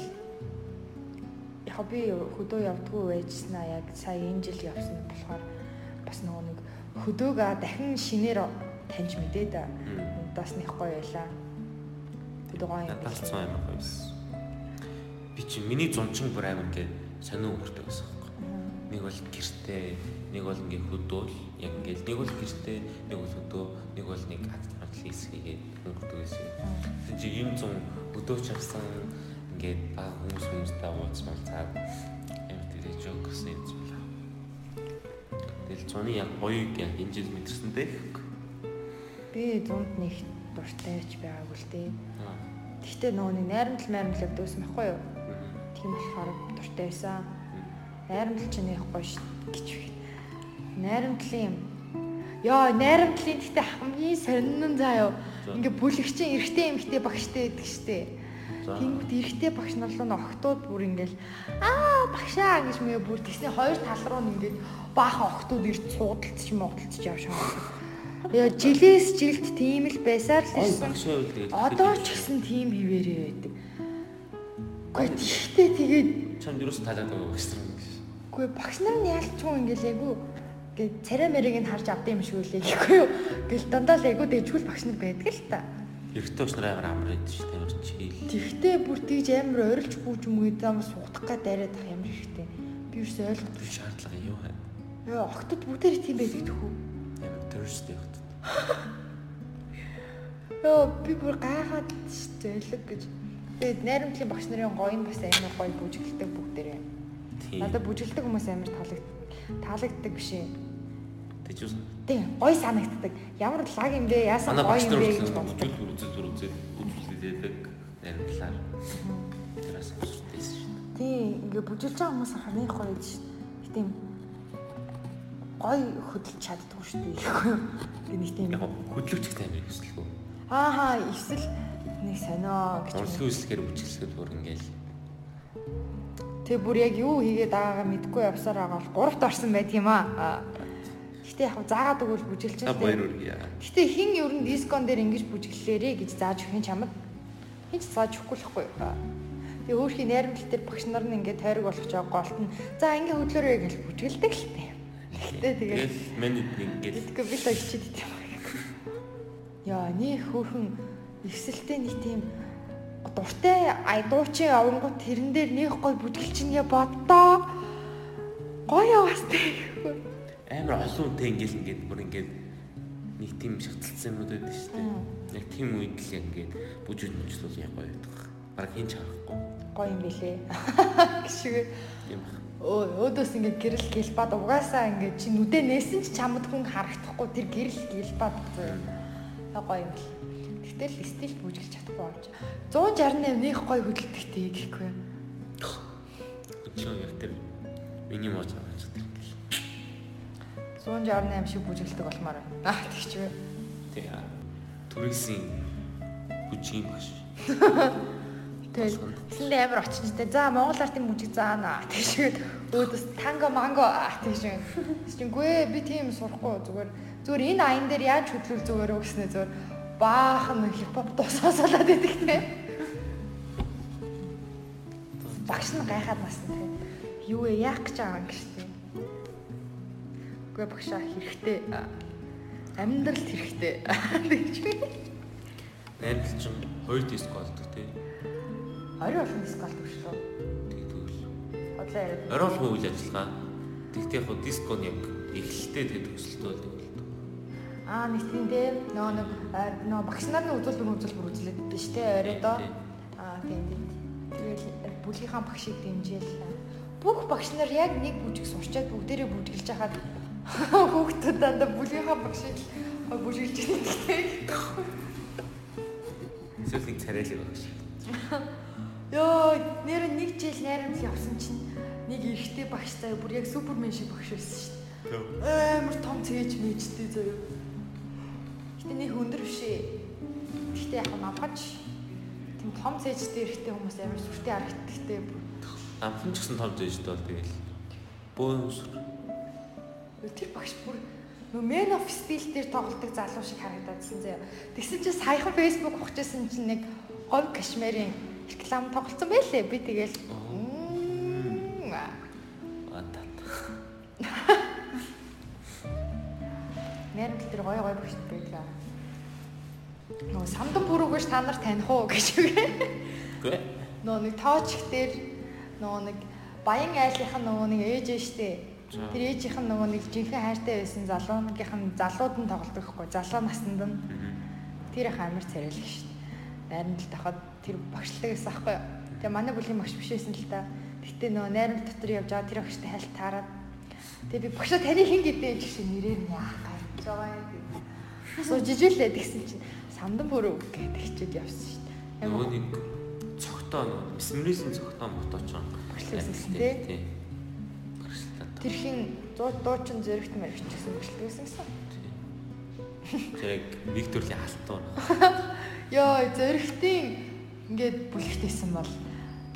яг би хөдөө явдггүй байжснаа яг сая энэ жил явсан болохоор бас нөгөө нэг хөдөөгөө дахин шинээр таньж мэдээ да. Бас нэг гоё байлаа. Хөдөө гоё юм цаа амар гоё байсан. Би чи миний зунчин бүр амар ингээд сонио өнгөрдөг байсан байхгүй. Нэг бол гэртээ, нэг бол ингээд хөдөөл, яг ингээд нэг бол гэртээ, нэг бол хөдөө, нэг бол нэг атлис хийгээд өнгөрдөг байсан. Тэг чи юм зун хөдөөч авсан ингээд ба хүмүүс хүмүүстэй уулзмал цаад амар тэгээ жок гэсэн юм байна. Тэгэл цоны яг гоёг яг энэ жил мэдэрсэн дээ. Би зунд нэг дуртайч байгаагүй л дээ. Гэхдээ нөгөө нэг найрамдал майрамдал өвдөөсөн байхгүй юу? Тийм болохоор дуртай байсан. Найрамдал ч нэг гоё ш гэж байна. Найрамдлын юм. Яа, найрамдлын гэхдээ хамгийн сонин заа юу. Ингээ бүлэгчин эрэгтэй эмэгтэй багштай байдаг штэ. Тэнгүүд эрэгтэй багш нар л охтууд бүр ингээл аа багшаа гэж мэ бүр тэгсний хоёр тал руу нь ингээд баахан охтууд ирж цуудалцж муудалцж явж байгаа. Яа жилээс жилд тийм л байсаар л ирсэн. Одоо ч гэсэн тийм хിവэрээ байдаг. Гэхдээ тэгтээ тэгээд чамд юу ч талаад байгаа багш нар юм гэж. үгүй багш нар нь яалчгүй ингээл айгу гээ царай мэрийг нь харж авдаг юм шиг үлээ гэхгүй юу. Гэл дандаа л айгу дэжгүүл багш нар байдаг л та. Эрэгтэй багш нар амар амар байдаг шүү дээ. Амар чийл. Тэгтээ бүр тийж амар ойрлж бүүж мөгөө зам суудах гад дараад ах ямар хэрэгтэй. Би юус ойлгохгүй. Тэр шаардлага юу хаа? Яа охтод бүгдээр тийм байдаг төхөө. Амар төрстэй хот. Яа би бүр гайхаад зөөлөг гэж. Тэгээд найрамдлын багш нарын гоё нь бас амар гоё бүжиглдэг бүгдээрээ. Надад бүжиглдэг хүмүүс амар таалагд таалагддаг биш ээ. Тэг чи Тийм гоё санагддаг. Ямар лаг юм бэ? Яасан гоё юм бэ гэж боддог. бүжүүл үрүзэл үрүзэл бүжүүлээдэг нарийнлаар. Тэрээс сонсдойсэн шүү дээ. Тийм ингээ бүжилж байгаа хүмүүс харны гоё гэж тийм гоё хөдөлж чаддгүй шүү дээ. Гэ нэг тийм Яг хөдлөгч их амар өсөлгөө. ааха эсвэл нэг сонио гэж. Онцлог үслэхээр бүжиглэхэд бүр ингээл Тэг бүр яг юу хийгээд байгаагаа мэдгүй явсаар байгаа бол гуравт орсон байт юм аа. Гэтэ яг заагаад өгвөл бүжилж та байна. Гэтэ хин ер нь дискон дээр ингэж бүжиглээрээ гэж зааж өгөх юм чамд. Хин ч зааж өгөхгүй л хгүй. Тэгээ өөрхийн найрамдал дээр багш нар нь ингээд тойрог болгож байгаа голт нь за ингээ хөдлөөрэй гэж бүжгэлдэг л тээ. Гэтэ тэгээ Тэгэл манайд ингээл Тэгэхгүй би л ичээд идэв. Яа, нэг хөөрхөн эвсэлтэй нэг тийм дуртай ай дуучин авангууд тэрэн дээр нэг гой бүжгэлчингээ боддоо. Гоё яваас тээ. амар олон үнтэй ингээл ингээд бүр ингээд нэг тийм шаталцсан юмуд байдаг шүү дээ. Яг тийм үед л ингээд бүжүүл мөчлөл яг гоё байдаг. Бараг хин ч харахгүй. Гоё юм билээ. Гişгүй. Тийм байна. Өө өөдөөс ингээд гэрэл гэлбад угаасаа ингээд чи нүдэ нээсэн ч чамд хүн харагдахгүй тэр гэрэл гэлбад гоё юм бил. Гэтэл стил бүжгэлж чадахгүй болж. 168 нэг гоё хөдөлтөгтэй гэхгүй. Өчигдөр яг тэр миний мууч аваад чаддаг. 168 шиг бүжгэлдэг болмоор байна. Аа тэгч вэ. Тэг. Түрээсийн бүжгийн багш. Тэгэл тэсэндээ амар очинжтэй. За Монгол артын мужиг заана. Тэгшгээд өөдөөс танго манго тэгшээ. Тэгшингүй би тийм сурахгүй зүгээр зүгээр энэ аян дээр яаж хөдлөл зүгээр өгснэ зүгээр баахан хипхоп дуусаасалаад идэх те. Багш нь гайхаад насна те. Юу вэ яах гэж байгаа юм гэж те. Үгүй багшаа хэрэгтэй. Амьдралд хэрэгтэй. Тэгж. Найрал чинь хоёр диск болдог тий. Орой олон диск болдог шүү. Тэгдэгэл. Одоо яриад. Оролгүй үйл ажиллагаа. Тэгтээ яг дискон яг эхлэлтэй тэг болдог. Аа нэг тийм дээ. Нөө нэг нөө багш нарын үзүүлбэр үзүүлбэр үзлээд байдаг шүү дээ. Оройдоо. Аа тийм тийм. Тэгэл бүлгийнхаа багшийг дэмжээл. Бүх багш нар яг нэг бүжиг сурчаад бүгдээрээ бүжиглж хахад хүүхдүүд дандаа бүлгийнхаа багшийг бүжиглж байдаг. Эсвэл нэг царайлаг багш. Йоо, нэр нэг жил найрамд явсан чинь нэг эрэгтэй багш заяа бүр яг супермен шиг багш байсан шүү дээ. Амар том цээж мэжтэй заяа. Гэтэ нэг өндөр биш ээ. Гэтэ яг намгаж тийм том цээжтэй эрэгтэй хүмүүс амар сүртэй харагддагтэй. Амхан ч гэсэн том зээжтэй бол тэгэл. Бөөн өсөр. Тэр багш бүр нөө Men of Steel дээр тоглолдог залуу шиг харагдаадсэн заяа. Тэгсэн чинь саяхан Facebook ухажсэн чинь нэг говь кашмирын реклам тоглолцсон байлээ. Би тэгэл. Нэрмэл тэр гой гой багш байлаа. Нөө самдан бүрүүгөөш та нар таних уу гэж үгээ. Гүй. Нөө нэг тооч дээр нөө нэг баян айлынх нь нөгөө нэг ээж ээ штэ. Тэр ээжийнх нь нөгөө нэг жинхэнэ хайртай байсан залууныгийнх нь залууд нь тоглодог хгүй. Залуу наснд нь. Тэр их амар царайлаг штэ. Найрамд тахад тэр багшлаг гэсэн аахгүй. Тэгээ манай бүлийн багш биш байсан л та. Гэтэ нөгөө найрамд дотор явж байгаа тэр багштай хальт таарад. Тэгээ би багшаа таны хин гэдэг юм шиг нэрээр нь яах гэж байгаа юм. Асуу жижиглээ тэгсэн чинь самдан бүрөө гэдэг хичээл явсан шүү дээ. Нөгөө нэг цогтоо месмеризм цогтоо мотооч юм. Багшлагдсан тий. Тий. Багшлаа. Тэр хин дуу дуучин зөрөгт мэрэгч гэсэн багшлагдсан гэсэн. Зэрэг нэг төрлийн халтуур. Йоо зөрөгтийн ингээд бүлэгтэйсэн бол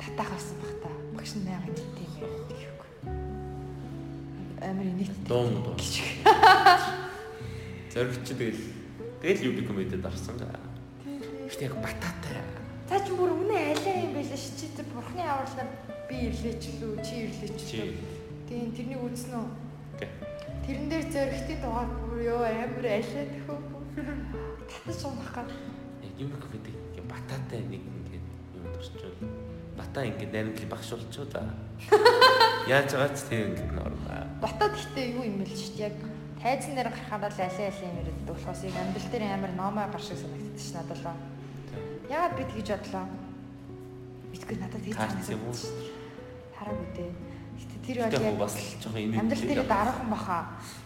татах авсан бах та. Багш нь байга нэг тийм гэхгүй. Амар нийт. Дуу дуу. Зоригч тэгэл тэгэл юби комедид орсон. Гэтэ яг бататай. Цаа чи бүр үнэ алей юм байлаа ш чи бурхны авралаар би ирлээч лүү чи ирлээч лүү. Тийм тэрнийг үзсэн үү? Окей. Тэрэн дээр зөрөгтийн дугаар бүр ёо амар алей тэхүү. Татаж унах гад. Яг юби комеди ингээ бататай нэг ингээ юм орчвол бата ингээ найрамдлыг багшуулчихоо за. Яаж байгаа ч тийм ингээ нормаа. Ботод ихтэй юу юм бэл ш яг тайзан дээр гарахаар л алей алей юм ирээд болохоос яг амьдрал дээр амар номоо гар шиг санагддаг ш надад л. Яагаад би тэгж бодлоо? Битгүй надад тэгж Таарч юм? Хараагүй дээ. Гэтэ тэр яг яг бас л жоохон юм. амьдрал дээр дараахан баха.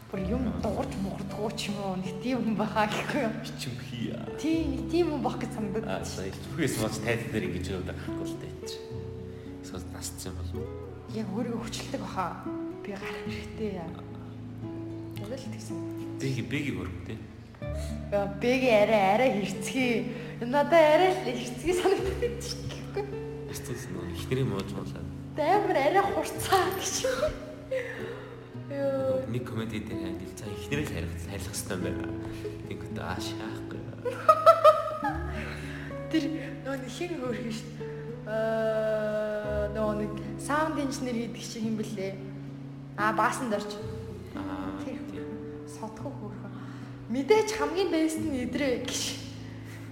Бүр юм дуурч муурдгоо ч юм уу нэг тийм хүн баха гэхгүй юу? чим хий. Тийм нэг тийм хүн бах гэж Аа санагдаад. сая зүгээс мод тайз дээр ингэж яваад байхгүй л дээ чи. Эсвэл насцсан бол. Яг өөрийгөө хүчилдэг баха. Би гарах хэрэгтэй яа. Яг л тэгсэн. Бэги бэги хөрөв тий. Яа, бэги арай арай хэрцгий. Надаа арай л хэрцгий санагдаад байна шүү дээ. Эцэс нөө ихнэрийн мууж болоо. Амар арай хурцаа гэж. Йоо. Нэг комеди дээр ангил за ихнэрээ л харих харих хэрэгтэй байна. Тэгэнгүүт аа шаахгүй. Тэр нөө нэг хин хөөрхөн шүү дээ. Аа нөө нэг саунд инженер гэдэг чинь юм бэлээ. Аа баасан дорч. Аа содхоо хөөрхөн. Мэдээж хамгийн бэст нь идрээ гэж.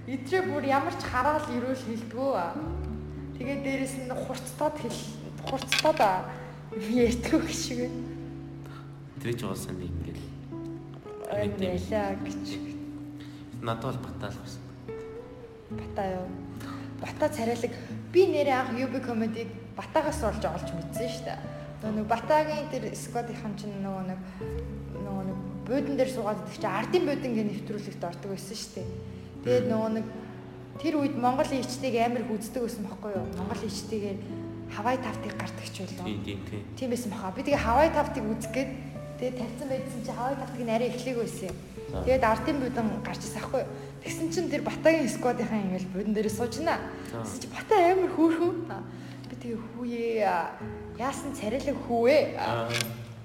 Идрээ бүр ямар ч хараал ирүүл хилдэггүй. Тэгээд дээрэс нь хурцтаад хэл хурцтаад ярьдгүй гэж шиг. Тэр ч уусан нэг ингээл Ойлаа гэж. надад бол батал байсан. Бата юу? Бата царайлаг. Би нэрээ анх UB comedy Батагаас олж олж мэдсэн шүү дээ. Нөгөө нэг Батагийн тэр сквадынхан чинь нөгөө нэг нөгөө нэг буудан дээр суугаад идэх чинь ардын буудан гэ нэвтрүүлэгт ордог байсан шүү дээ. Тэгээд нөгөө нэг тэр үед Монгол ичтэйг амар хүздэг байсан байхгүй юу? Монгол ичтэйгээр Хавай тавтыг гардагч байлаа. Тийм тийм тийм. Тийм байсан баха. Би тэгээ Хавай тавтыг үзгээд Тэгээд тавьсан байдсан чи хаваа тагтыг нарай эхлэх байсан юм. Тэгээд ардын будан гарч юу. Тэгсэн чинь тэр Батагийн сквадынхаа ингээл будан дээр суужна. За. Тэгсэн чи Бата амар хөөрхөн. Би тэгээ хүүе яасан царайлаг. Аа.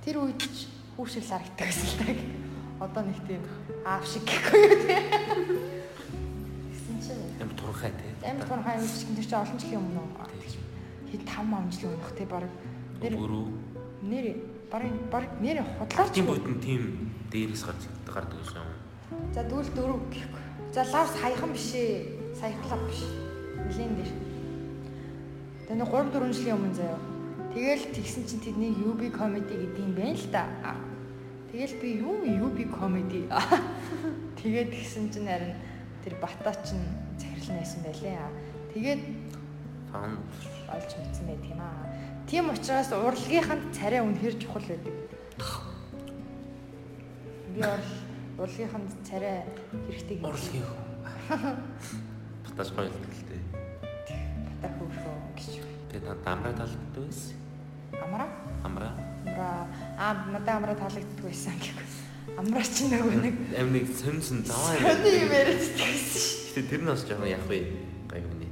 Тэр үед ч хүү шиг харагддаг гэсэн л таг. Одоо нэг тийм аав шиг гэхгүй юу тий. Тэгсэн чинь Амар турхай тий. амар тун хай үсч тэр чинь олон жилийн өмнө хэд 5 амжилт өгөх тий баг нэр нэр баг баг нэр худлаач Тийм бүтэн тийм дээрээс гарч гардаг юм. За дүүл дөрөв гэхгүй. За лав саяхан биш ээ. Саяхан лав биш. Нилийн дээр. Тэгээ нэг 3 4 жилийн өмнө заяа. Тэгэл тэгсэн чинь тэдний UB comedy гэдэг юм байна л да. Тэгэл би юу UB comedy. Тэгээд тэгсэн чинь харин тэр бата чинь захирал найсан байлээ. Тэгээд Фан олж мэдсэн байт юм аа. Тийм учраас урлагийнханд царай үнэхэр чухал байдаг. Би бол урлагийнханд царай хэрэгтэй гэж урлагийн хөө. Батаж гоё л гэлтэй. бата хөөрхөө гэж. Тэгээ та дамраа талддаг байсан. Амраа? Амраа. Амраа. Аа, надад амраа таалагддаг байсан гэхгүй. Амраа чи нөгөө нэг Амныг сонсон заваа сони юм яриад байсан шүү. Гэтэ тэр нь бас жоохон яг вэ. Гоё үнэ.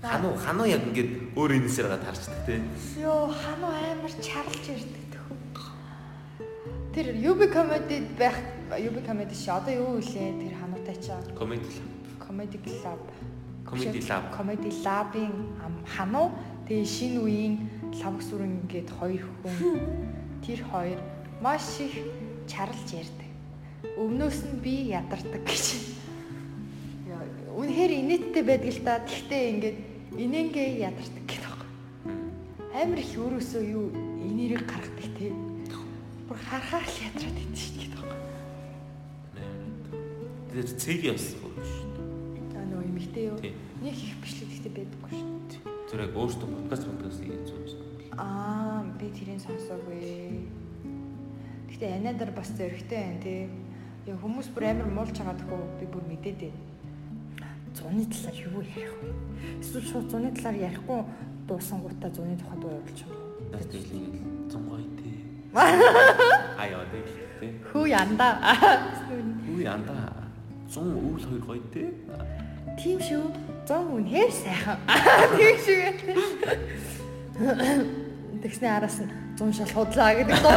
Хануу хануу яг ингээд өөр энэсээр гад харчдаг тий. Йоо, хануу амар чарлж ирдэг төхөө. Тэр UB comedy байх UB comedy чи одоо юу вэ? Тэр хануутай чаа. Комеди Comedy Club. Comedy Lab. Comedy ам- хануу тэгээ шинэ үеийн лавг сүрэн гээд хоёр хүн. Тэр хоёр маш их чарлж ярьдаг. Өмнөөс нь би ядардаг гэж. Үнэхээр инээдтэй байдаг л та. Тэгтээ ингээд инээнгээ ядардаг гэдэг байна. Амар их өөрөөсөө юу инээрийг гаргадаг те. Бүр харахаар л ядраад идэв шүү дээ гэдэг байна. Тэр цэг явсан шүү дээ. Аа нөө эмэгтэй юу? Тий. Нэг их бичлэг гэхдээ байдаггүй шүү. Тэр яг өөртөө подкаст подкаст хийж байгаа дээ. Аа, би тэрийг сонсоогүй. Гэтэ анаадар бас зөрөгтэй байна тий. Яг хүмүүс бүр амар муулж байгаа тхөө би бүр мэдээд байна. Зуны талаар юу ярих вэ? Эсвэл шууд зуны талаар ярихгүй дуусангуудаа зуны тухай дуу явуулчих юм. Зам гоё тий. Аяа тий. тий. Хүү янда. Үгүй янда. 100 өвөл хоёр гоё тий. Тийм шүү. Зон үнээр сайхан. Тийм шүү. Тэгснэ араас нь 100 шал худлаа гэдэг дуу.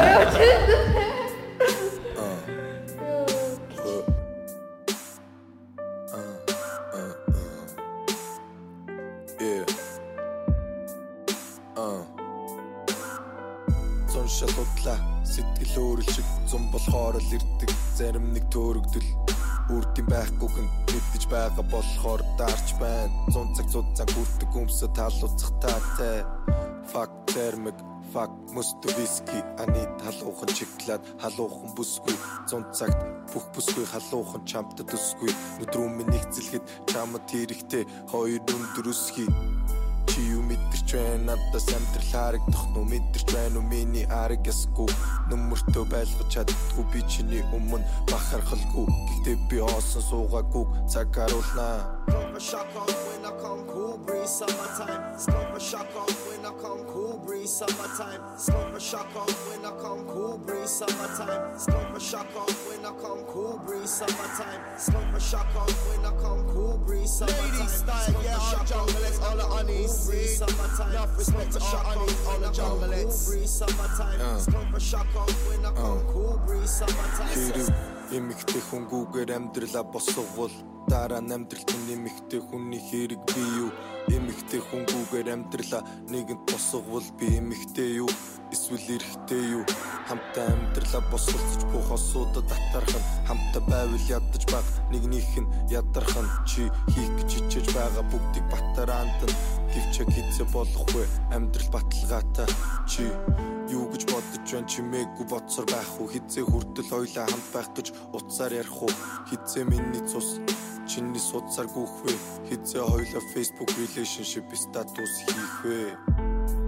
Uh. Зун шалуудлаа сэтгэл өөрөл шиг зун болохоор л ирдэг. Зарим нэг төөрөгдөл. Үрдийн байхгүйг нь мэддэж байгаа болохоор даарч байна. Зун цаг зуд цаг хүрдэг өмсө талууцах таатай. Fuck термик fuck мөстө виски ани халуухан чиглаад халуухан бүсгүй. Зун цагт бүх бүсгүй халуухан чамтад өсгүй нүдрүү минь нэгцэлхэд чамд хэрэгтэй. Хоёр өндөр өсгий Чи юу мэдэрч байна? Надаас амьдрал харагдах нү мэдэрч байна уу? Миний арга ясгүй нөмөртөө байлгаж чаддгүй би чиний өмнө бахархалгүй гэхдээ биоосон суугаагүй. Цаг харуулнаа a shaka when I come. Cool breeze summertime. Breeze summertime. Smoke a shaka when I come cool breeze summertime. Smoke a shaka when I come cool breeze summertime. Smoke a shaka when I come cool breeze summertime. Ladies style, yeah, all junglettes, all the honeys. Summertime. Enough respect to all honeys, all the junglettes. Breeze summertime. Smoke a shaka when I come cool breeze summertime. Эмэгтэй хүнгүүгээр амьдралаа босговол дараа нь амьдралт нь эмэгтэй хүний хэрэг би юу эмэгтэй хүнгүүгээр амьдралаа нэгэнд босговол би эмэгтэй юу? Эсвэл эрэгтэй юу? Хамтаа амьдралаа босголцож бүх осуудад татарх нь хамтаа байвал ядаж баг. Нэгнийх нь ядарх нь чи хийх гэж хичээж байгаа бүгдийг батараанд нь төвчөг хийцэ болох вэ амьдрал баталгаатай. Чи юу гэж бодож байна? Чимээгүй боцор байх уу? Хизээ хүртэл хоёлаа хамт байх гэж утсаар ярих уу? Хизээ миний цус чиний судсаар гүөх вэ? Хизээ хоёлаа Facebook relationship статус хийх вэ